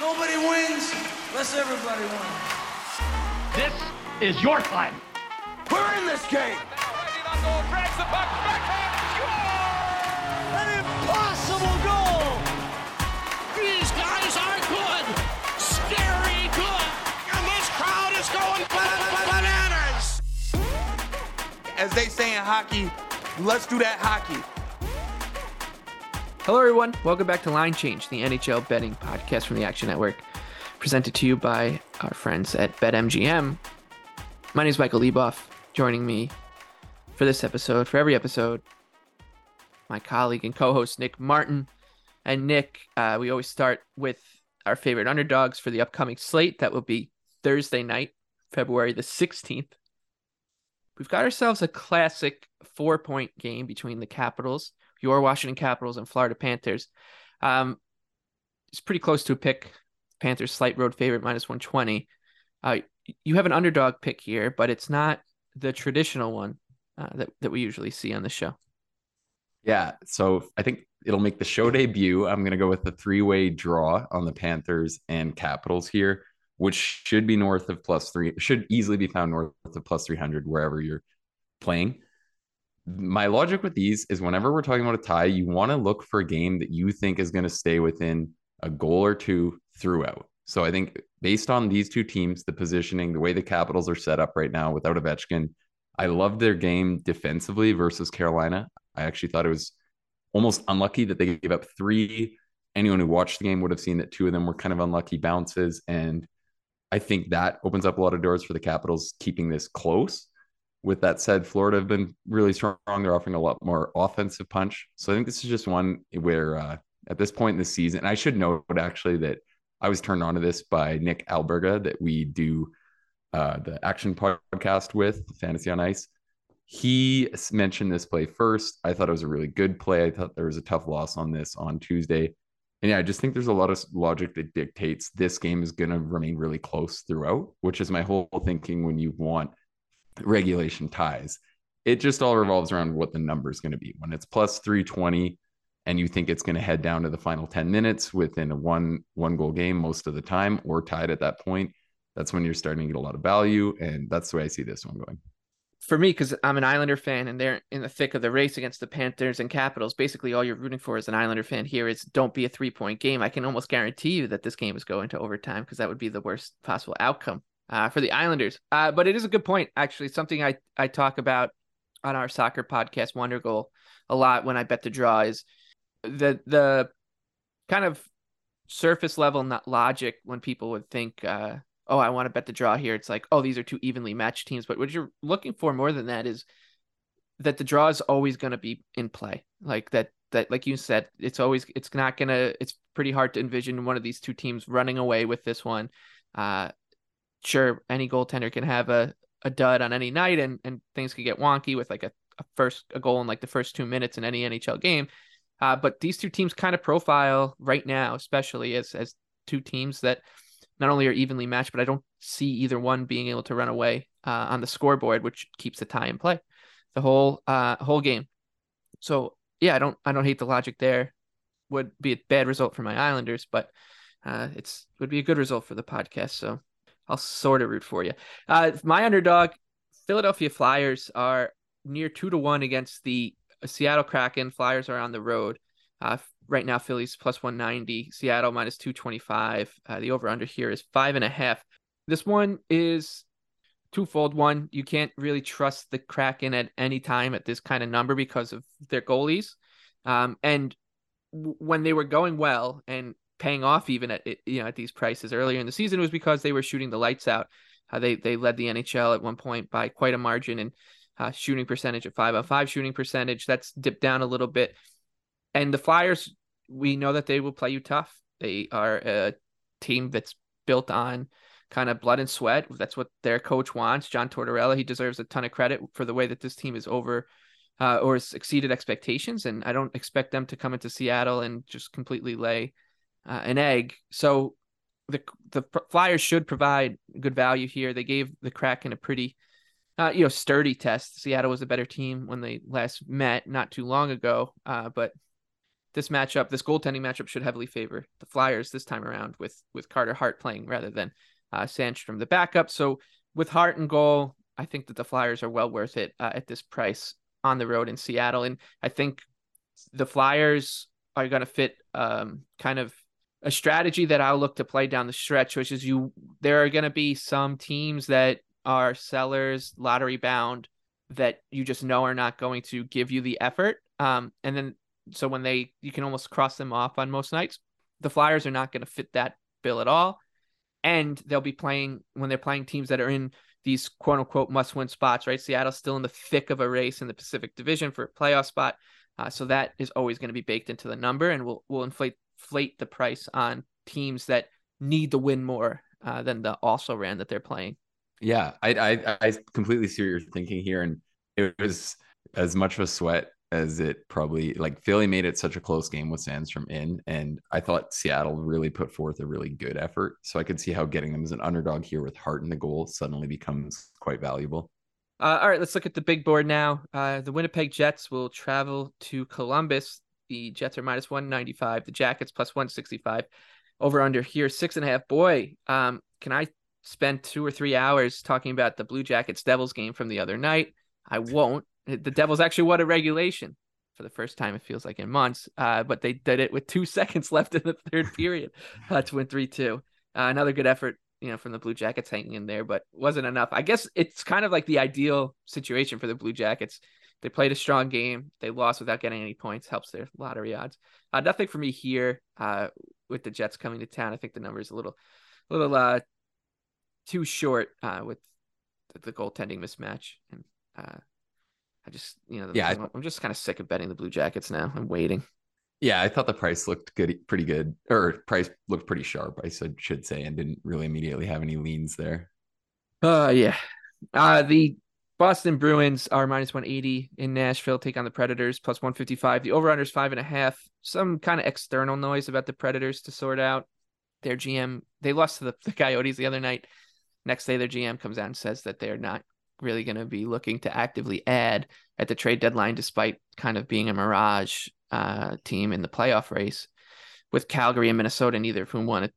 Nobody wins unless everybody wins. This is your time. We're in this game. An impossible goal! These guys are good! Scary good! And this crowd is going bananas! As they say in hockey, let's do that hockey. Hello, everyone. Welcome back to Line Change, the NHL betting podcast from the Action Network, presented to you by our friends at BetMGM. My name is Michael Leboff. Joining me for this episode, for every episode, my colleague and co-host Nick Martin. And Nick, uh, we always start with our favorite underdogs for the upcoming slate. That will be Thursday night, February the 16th. We've got ourselves a classic four-point game between the Capitals your Washington Capitals and Florida Panthers. Um, it's pretty close to a pick. Panthers slight road favorite minus 120. Uh, you have an underdog pick here, but it's not the traditional one uh, that, that we usually see on the show. Yeah. So I think it'll make the show debut. I'm going to go with the three way draw on the Panthers and Capitals here, which should be north of plus three, should easily be found north of plus 300 wherever you're playing my logic with these is whenever we're talking about a tie, you want to look for a game that you think is going to stay within a goal or two throughout. So I think based on these two teams, the positioning, the way the Capitals are set up right now without Ovechkin, I love their game defensively versus Carolina. I actually thought it was almost unlucky that they gave up three. Anyone who watched the game would have seen that two of them were kind of unlucky bounces. And I think that opens up a lot of doors for the Capitals keeping this close with that said, Florida have been really strong. They're offering a lot more offensive punch. So I think this is just one where uh, at this point in the season, I should note actually that I was turned on to this by Nick Alberga that we do uh, the action podcast with Fantasy on Ice. He mentioned this play first. I thought it was a really good play. I thought there was a tough loss on this on Tuesday. And yeah, I just think there's a lot of logic that dictates this game is going to remain really close throughout, which is my whole thinking when you want – regulation ties. It just all revolves around what the number is going to be. When it's plus 320 and you think it's going to head down to the final 10 minutes within a one one goal game most of the time or tied at that point, that's when you're starting to get a lot of value. And that's the way I see this one going. For me, because I'm an Islander fan and they're in the thick of the race against the Panthers and Capitals, basically all you're rooting for as an Islander fan here is don't be a three point game. I can almost guarantee you that this game is going to overtime because that would be the worst possible outcome uh, for the Islanders. Uh, but it is a good point, actually. Something I, I talk about on our soccer podcast, Wonder Goal, a lot when I bet the draw is the the kind of surface level not logic when people would think, uh, oh, I want to bet the draw here. It's like, oh, these are two evenly matched teams. But what you're looking for more than that is that the draw is always going to be in play. Like that, that, like you said, it's always, it's not to, it's pretty hard to envision one of these two teams running away with this one. Uh, sure any goaltender can have a, a dud on any night and, and things could get wonky with like a, a first a goal in like the first two minutes in any NHL game. Uh, but these two teams kind of profile right now, especially as as two teams that not only are evenly matched, but I don't see either one being able to run away uh, on the scoreboard, which keeps the tie in play the whole uh whole game. So yeah, I don't I don't hate the logic there. Would be a bad result for my Islanders, but uh, it's would be a good result for the podcast. So I'll sort of root for you. Uh, my underdog, Philadelphia Flyers, are near two to one against the Seattle Kraken. Flyers are on the road. Uh, right now, Phillies plus 190, Seattle minus 225. Uh, the over under here is five and a half. This one is twofold. One, you can't really trust the Kraken at any time at this kind of number because of their goalies. Um, and when they were going well and paying off even at you know at these prices earlier in the season was because they were shooting the lights out. Uh, they they led the NHL at one point by quite a margin and uh, shooting percentage at five on five shooting percentage. That's dipped down a little bit. And the Flyers, we know that they will play you tough. They are a team that's built on kind of blood and sweat. That's what their coach wants. John Tortorella, he deserves a ton of credit for the way that this team is over uh, or has exceeded expectations. And I don't expect them to come into Seattle and just completely lay uh, an egg. So the the Flyers should provide good value here. They gave the Kraken a pretty, uh, you know, sturdy test. Seattle was a better team when they last met not too long ago, uh, but this matchup, this goaltending matchup should heavily favor the Flyers this time around with with Carter Hart playing rather than uh, Sandstrom, the backup. So with Hart and goal, I think that the Flyers are well worth it uh, at this price on the road in Seattle. And I think the Flyers are going to fit um, kind of a strategy that I'll look to play down the stretch, which is you. There are going to be some teams that are sellers, lottery bound, that you just know are not going to give you the effort. Um, and then so when they you can almost cross them off on most nights. The Flyers are not going to fit that bill at all, and they'll be playing when they're playing teams that are in these quote unquote must win spots. Right, Seattle's still in the thick of a race in the Pacific Division for a playoff spot. Uh, so that is always going to be baked into the number, and will will inflate inflate the price on teams that need to win more uh, than the also ran that they're playing. Yeah, I, I I completely see what you're thinking here, and it was as much of a sweat as it probably like Philly made it such a close game with Sandstrom in, and I thought Seattle really put forth a really good effort. So I could see how getting them as an underdog here with Hart in the goal suddenly becomes quite valuable. Uh, all right, let's look at the big board now. Uh, the Winnipeg Jets will travel to Columbus. The Jets are minus 195, the Jackets plus 165. Over under here, six and a half. Boy, um, can I spend two or three hours talking about the Blue Jackets Devils game from the other night? I won't. The Devils actually won a regulation for the first time, it feels like in months, uh, but they did it with two seconds left in the third period uh, to win 3 2. Uh, another good effort you know, from the Blue Jackets hanging in there, but wasn't enough. I guess it's kind of like the ideal situation for the Blue Jackets. They played a strong game. They lost without getting any points. Helps their lottery odds. Uh, nothing for me here. Uh, with the Jets coming to town, I think the number is a little, a little uh, too short. Uh, with the, the goaltending mismatch, and uh, I just, you know, yeah, I'm, I'm just kind of sick of betting the Blue Jackets now. I'm waiting. Yeah, I thought the price looked good, pretty good, or price looked pretty sharp. I should should say, and didn't really immediately have any leans there. Uh, yeah. Uh, the Boston Bruins are minus 180 in Nashville, take on the Predators plus 155. The over under is five and a half. Some kind of external noise about the Predators to sort out. Their GM, they lost to the, the Coyotes the other night. Next day, their GM comes out and says that they're not really going to be looking to actively add at the trade deadline, despite kind of being a mirage uh, team in the playoff race with Calgary and Minnesota, neither of whom want to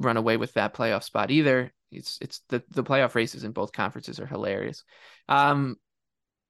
run away with that playoff spot either. It's it's the the playoff races in both conferences are hilarious. Um,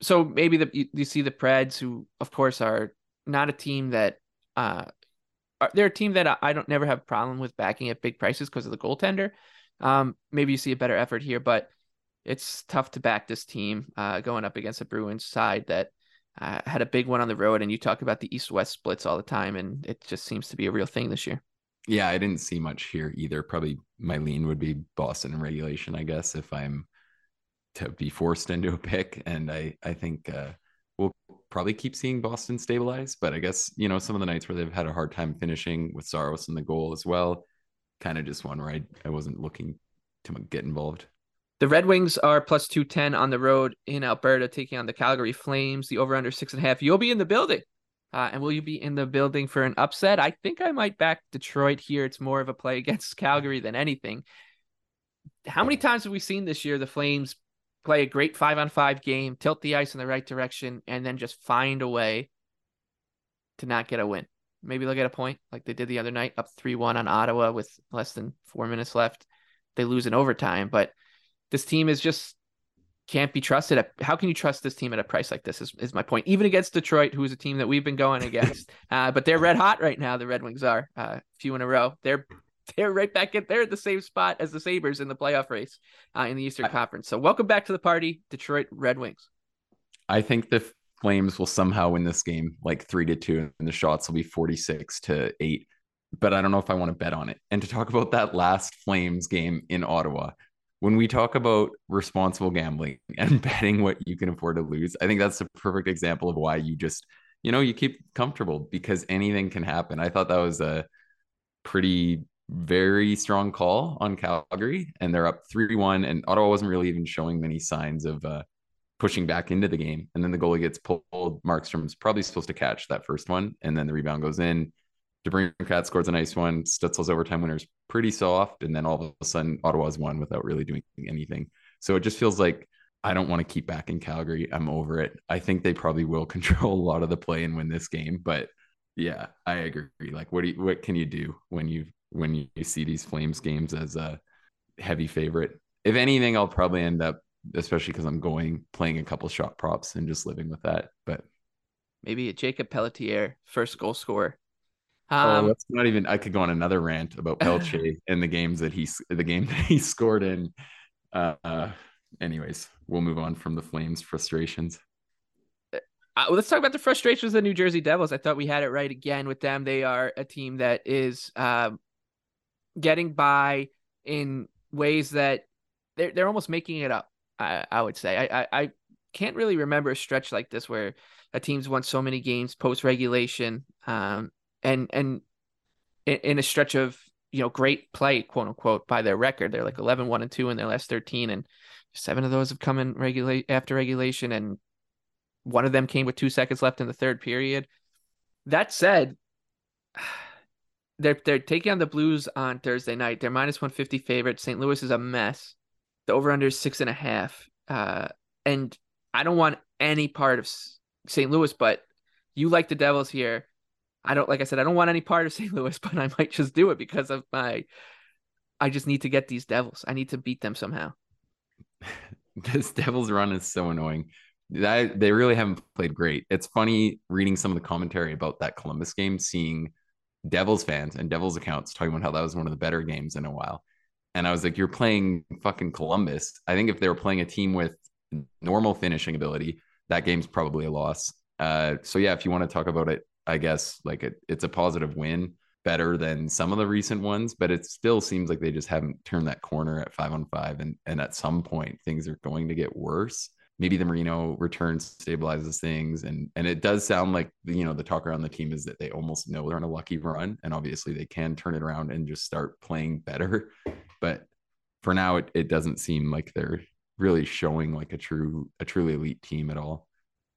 so maybe the you, you see the Preds, who of course are not a team that uh, are, they're a team that I, I don't never have a problem with backing at big prices because of the goaltender. Um, maybe you see a better effort here, but it's tough to back this team uh, going up against a Bruins side that uh, had a big one on the road, and you talk about the East West splits all the time, and it just seems to be a real thing this year. Yeah, I didn't see much here either. Probably my lean would be Boston in regulation, I guess, if I'm to be forced into a pick. And I, I think uh, we'll probably keep seeing Boston stabilize. But I guess, you know, some of the nights where they've had a hard time finishing with Saros in the goal as well, kind of just one where I, I wasn't looking to get involved. The Red Wings are plus 210 on the road in Alberta, taking on the Calgary Flames. The over under six and a half. You'll be in the building. Uh, and will you be in the building for an upset? I think I might back Detroit here. It's more of a play against Calgary than anything. How many times have we seen this year the Flames play a great five on five game, tilt the ice in the right direction, and then just find a way to not get a win? Maybe they'll get a point like they did the other night, up 3 1 on Ottawa with less than four minutes left. They lose in overtime, but this team is just can't be trusted. At, how can you trust this team at a price like this? Is, is my point. Even against Detroit, who is a team that we've been going against, uh, but they're red hot right now. The Red Wings are uh, a few in a row. They're they're right back at they're at the same spot as the Sabres in the playoff race uh, in the Eastern Conference. So welcome back to the party, Detroit Red Wings. I think the Flames will somehow win this game, like three to two, and the shots will be forty six to eight. But I don't know if I want to bet on it. And to talk about that last Flames game in Ottawa, when we talk about responsible gambling and betting what you can afford to lose, I think that's a perfect example of why you just, you know, you keep comfortable because anything can happen. I thought that was a pretty very strong call on Calgary and they're up 3-1 and Ottawa wasn't really even showing many signs of uh, pushing back into the game. And then the goalie gets pulled. Markstrom's probably supposed to catch that first one and then the rebound goes in DeBrincat scores a nice one. Stützle's overtime winner is pretty soft, and then all of a sudden Ottawa's won without really doing anything. So it just feels like I don't want to keep back in Calgary. I'm over it. I think they probably will control a lot of the play and win this game, but Yeah, I agree. Like, what do you, what can you do when you when you see these Flames games as a heavy favorite? If anything, I'll probably end up, especially because I'm going playing a couple shot props and just living with that. But maybe Jakob Pelletier first goal scorer. Um, oh, that's not even. I could go on another rant about Pelletier and the games that he's the game that he scored in. Uh, uh, anyways, we'll move on from the Flames' frustrations. Uh, let's talk about the frustrations of the New Jersey Devils. I thought we had it right again with them. They are a team that is uh, getting by in ways that they're they're almost making it up. I, I would say. I, I, I can't really remember a stretch like this where a team's won so many games post regulation, um, and and in, a stretch of you know great play, quote unquote, by their record. They're like 11, 1 and two in their last thirteen, and seven of those have come in regulate after regulation, and one of them came with two seconds left in the third period. That said, they're they're taking on the Blues on Thursday night. They're minus one fifty favorite. St. Louis is a mess. The over under is six and a half. Uh, and I don't want any part of St. Louis, but you like the Devils here. I don't like I said I don't want any part of St. Louis, but I might just do it because of my. I just need to get these Devils. I need to beat them somehow. this Devils run is so annoying. That they really haven't played great. It's funny reading some of the commentary about that Columbus game, seeing Devils fans and Devils accounts talking about how that was one of the better games in a while. And I was like, you're playing fucking Columbus. I think if they were playing a team with normal finishing ability, that game's probably a loss. Uh, so yeah, if you want to talk about it, I guess like it, it's a positive win, better than some of the recent ones, but it still seems like they just haven't turned that corner at five on five, and and at some point things are going to get worse maybe the Marino return stabilizes things. And and it does sound like you know the talk around the team is that they almost know they're on a lucky run, and obviously they can turn it around and just start playing better. But for now, it, it doesn't seem like they're really showing like a true a truly elite team at all.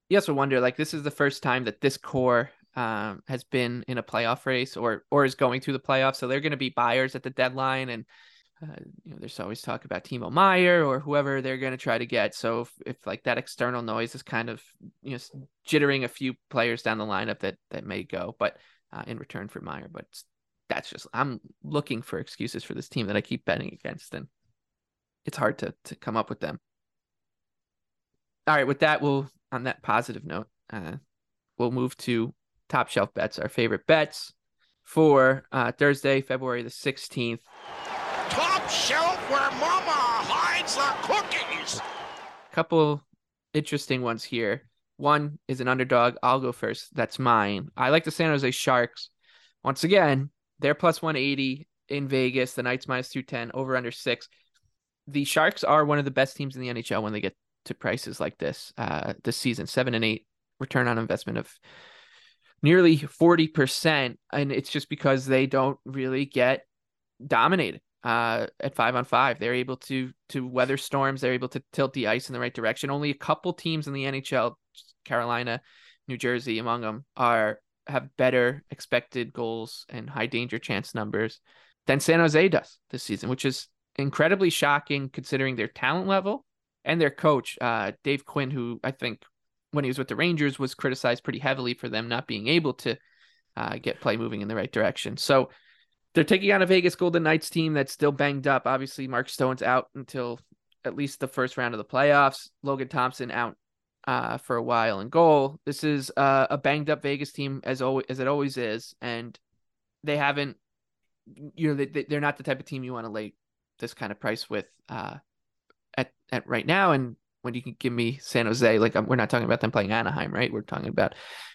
You also wonder like this is the first time that this core um, has been in a playoff race or or is going through the playoffs, so they're going to be buyers at the deadline and uh, you know, there's always talk about Timo Meier or whoever they're going to try to get. So if, if, like that external noise is kind of you know jittering a few players down the lineup that that may go, but uh, in return for Meyer, but that's just I'm looking for excuses for this team that I keep betting against, and it's hard to to come up with them. All right, with that, we'll on that positive note, uh, we'll move to top shelf bets, our favorite bets for uh, Thursday, February the sixteenth top shelf where mama hides the cookies. Couple interesting ones here. One is an underdog. I'll go first. That's mine. I like the San Jose Sharks. Once again, they're plus 180 in Vegas. The Knights minus 210, over under six. The Sharks are one of the best teams in the NHL when they get to prices like this uh, this season. Seven and eight return on investment of nearly 40%. And it's just because they don't really get dominated uh, at five on five. They're able to to weather storms. They're able to tilt the ice in the right direction. Only a couple teams in the NHL, Carolina, New Jersey, among them, are have better expected goals and high danger chance numbers than San Jose does this season, which is incredibly shocking considering their talent level and their coach, uh, Dave Quinn, who I think when he was with the Rangers was criticized pretty heavily for them not being able to uh, get play moving in the right direction. So they're taking on a Vegas Golden Knights team that's still banged up. Obviously, Mark Stone's out until at least the first round of the playoffs. Logan Thompson out uh, for a while in goal. This is uh, a banged up Vegas team as always as it always is, and they haven't. You know, they, they're not the type of team you want to lay this kind of price with uh, at at right now. And when you can give me San Jose, like we're not talking about them playing Anaheim, right? We're talking about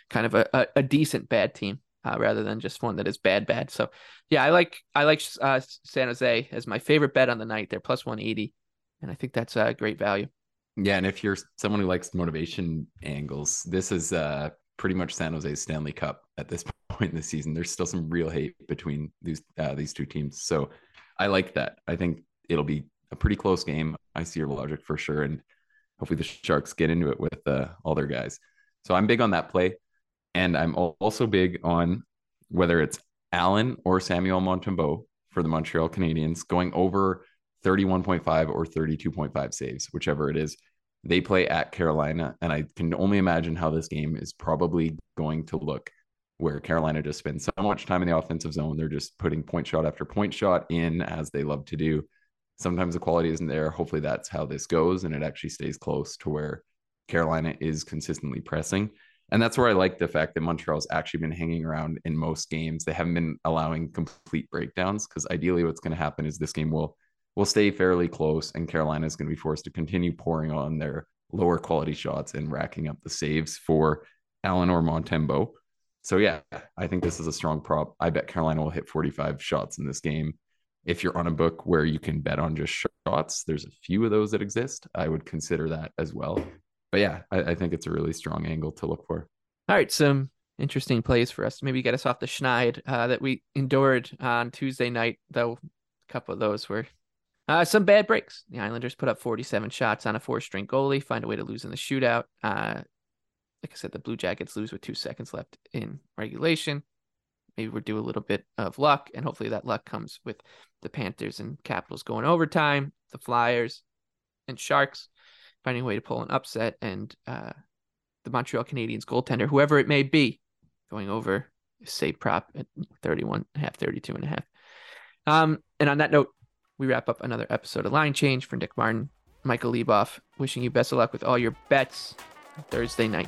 kind of a, a, a decent bad team uh, rather than just one that is bad bad. So yeah, I like I like uh, San Jose as my favorite bet on the night. They're plus 180 and I think that's a great value. Yeah, and if you're someone who likes motivation angles, this is uh pretty much San Jose's Stanley Cup at this point in the season. There's still some real hate between these uh, these two teams. So I like that. I think it'll be a pretty close game. I see your logic for sure and hopefully the Sharks get into it with uh, all their guys. So I'm big on that play. And I'm also big on whether it's Allen or Samuel Montembeault for the Montreal Canadiens going over 31.5 or 32.5 saves, whichever it is. They play at Carolina, and I can only imagine how this game is probably going to look. where Carolina just spends so much time in the offensive zone. They're just putting point shot after point shot in as they love to do. Sometimes the quality isn't there. Hopefully, that's how this goes and it actually stays close to where Carolina is consistently pressing. And that's where I like the fact that Montreal's actually been hanging around in most games. They haven't been allowing complete breakdowns because ideally what's going to happen is this game will will stay fairly close and Carolina is going to be forced to continue pouring on their lower quality shots and racking up the saves for Allen or Montembeault. So yeah, I think this is a strong prop. I bet Carolina will hit 45 shots in this game. If you're on a book where you can bet on just shots, there's a few of those that exist. I would consider that as well. But yeah, I, I think it's a really strong angle to look for. All right, some interesting plays for us. Maybe get us off the schneid uh, that we endured on Tuesday night, though a couple of those were uh, some bad breaks. The Islanders put up 47 shots on a four string goalie, find a way to lose in the shootout. Uh, like I said, the Blue Jackets lose with two seconds left in regulation. Maybe we're due a little bit of luck, and hopefully that luck comes with the Panthers and Capitals going overtime, the Flyers and Sharks finding a way to pull an upset, and uh, the Montreal Canadiens goaltender, whoever it may be, going over safe prop at 31 and a half, 32 and a half. Um, and on that note, we wrap up another episode of Line Change for Nick Martin, Michael Leboff, wishing you best of luck with all your bets. Thursday night.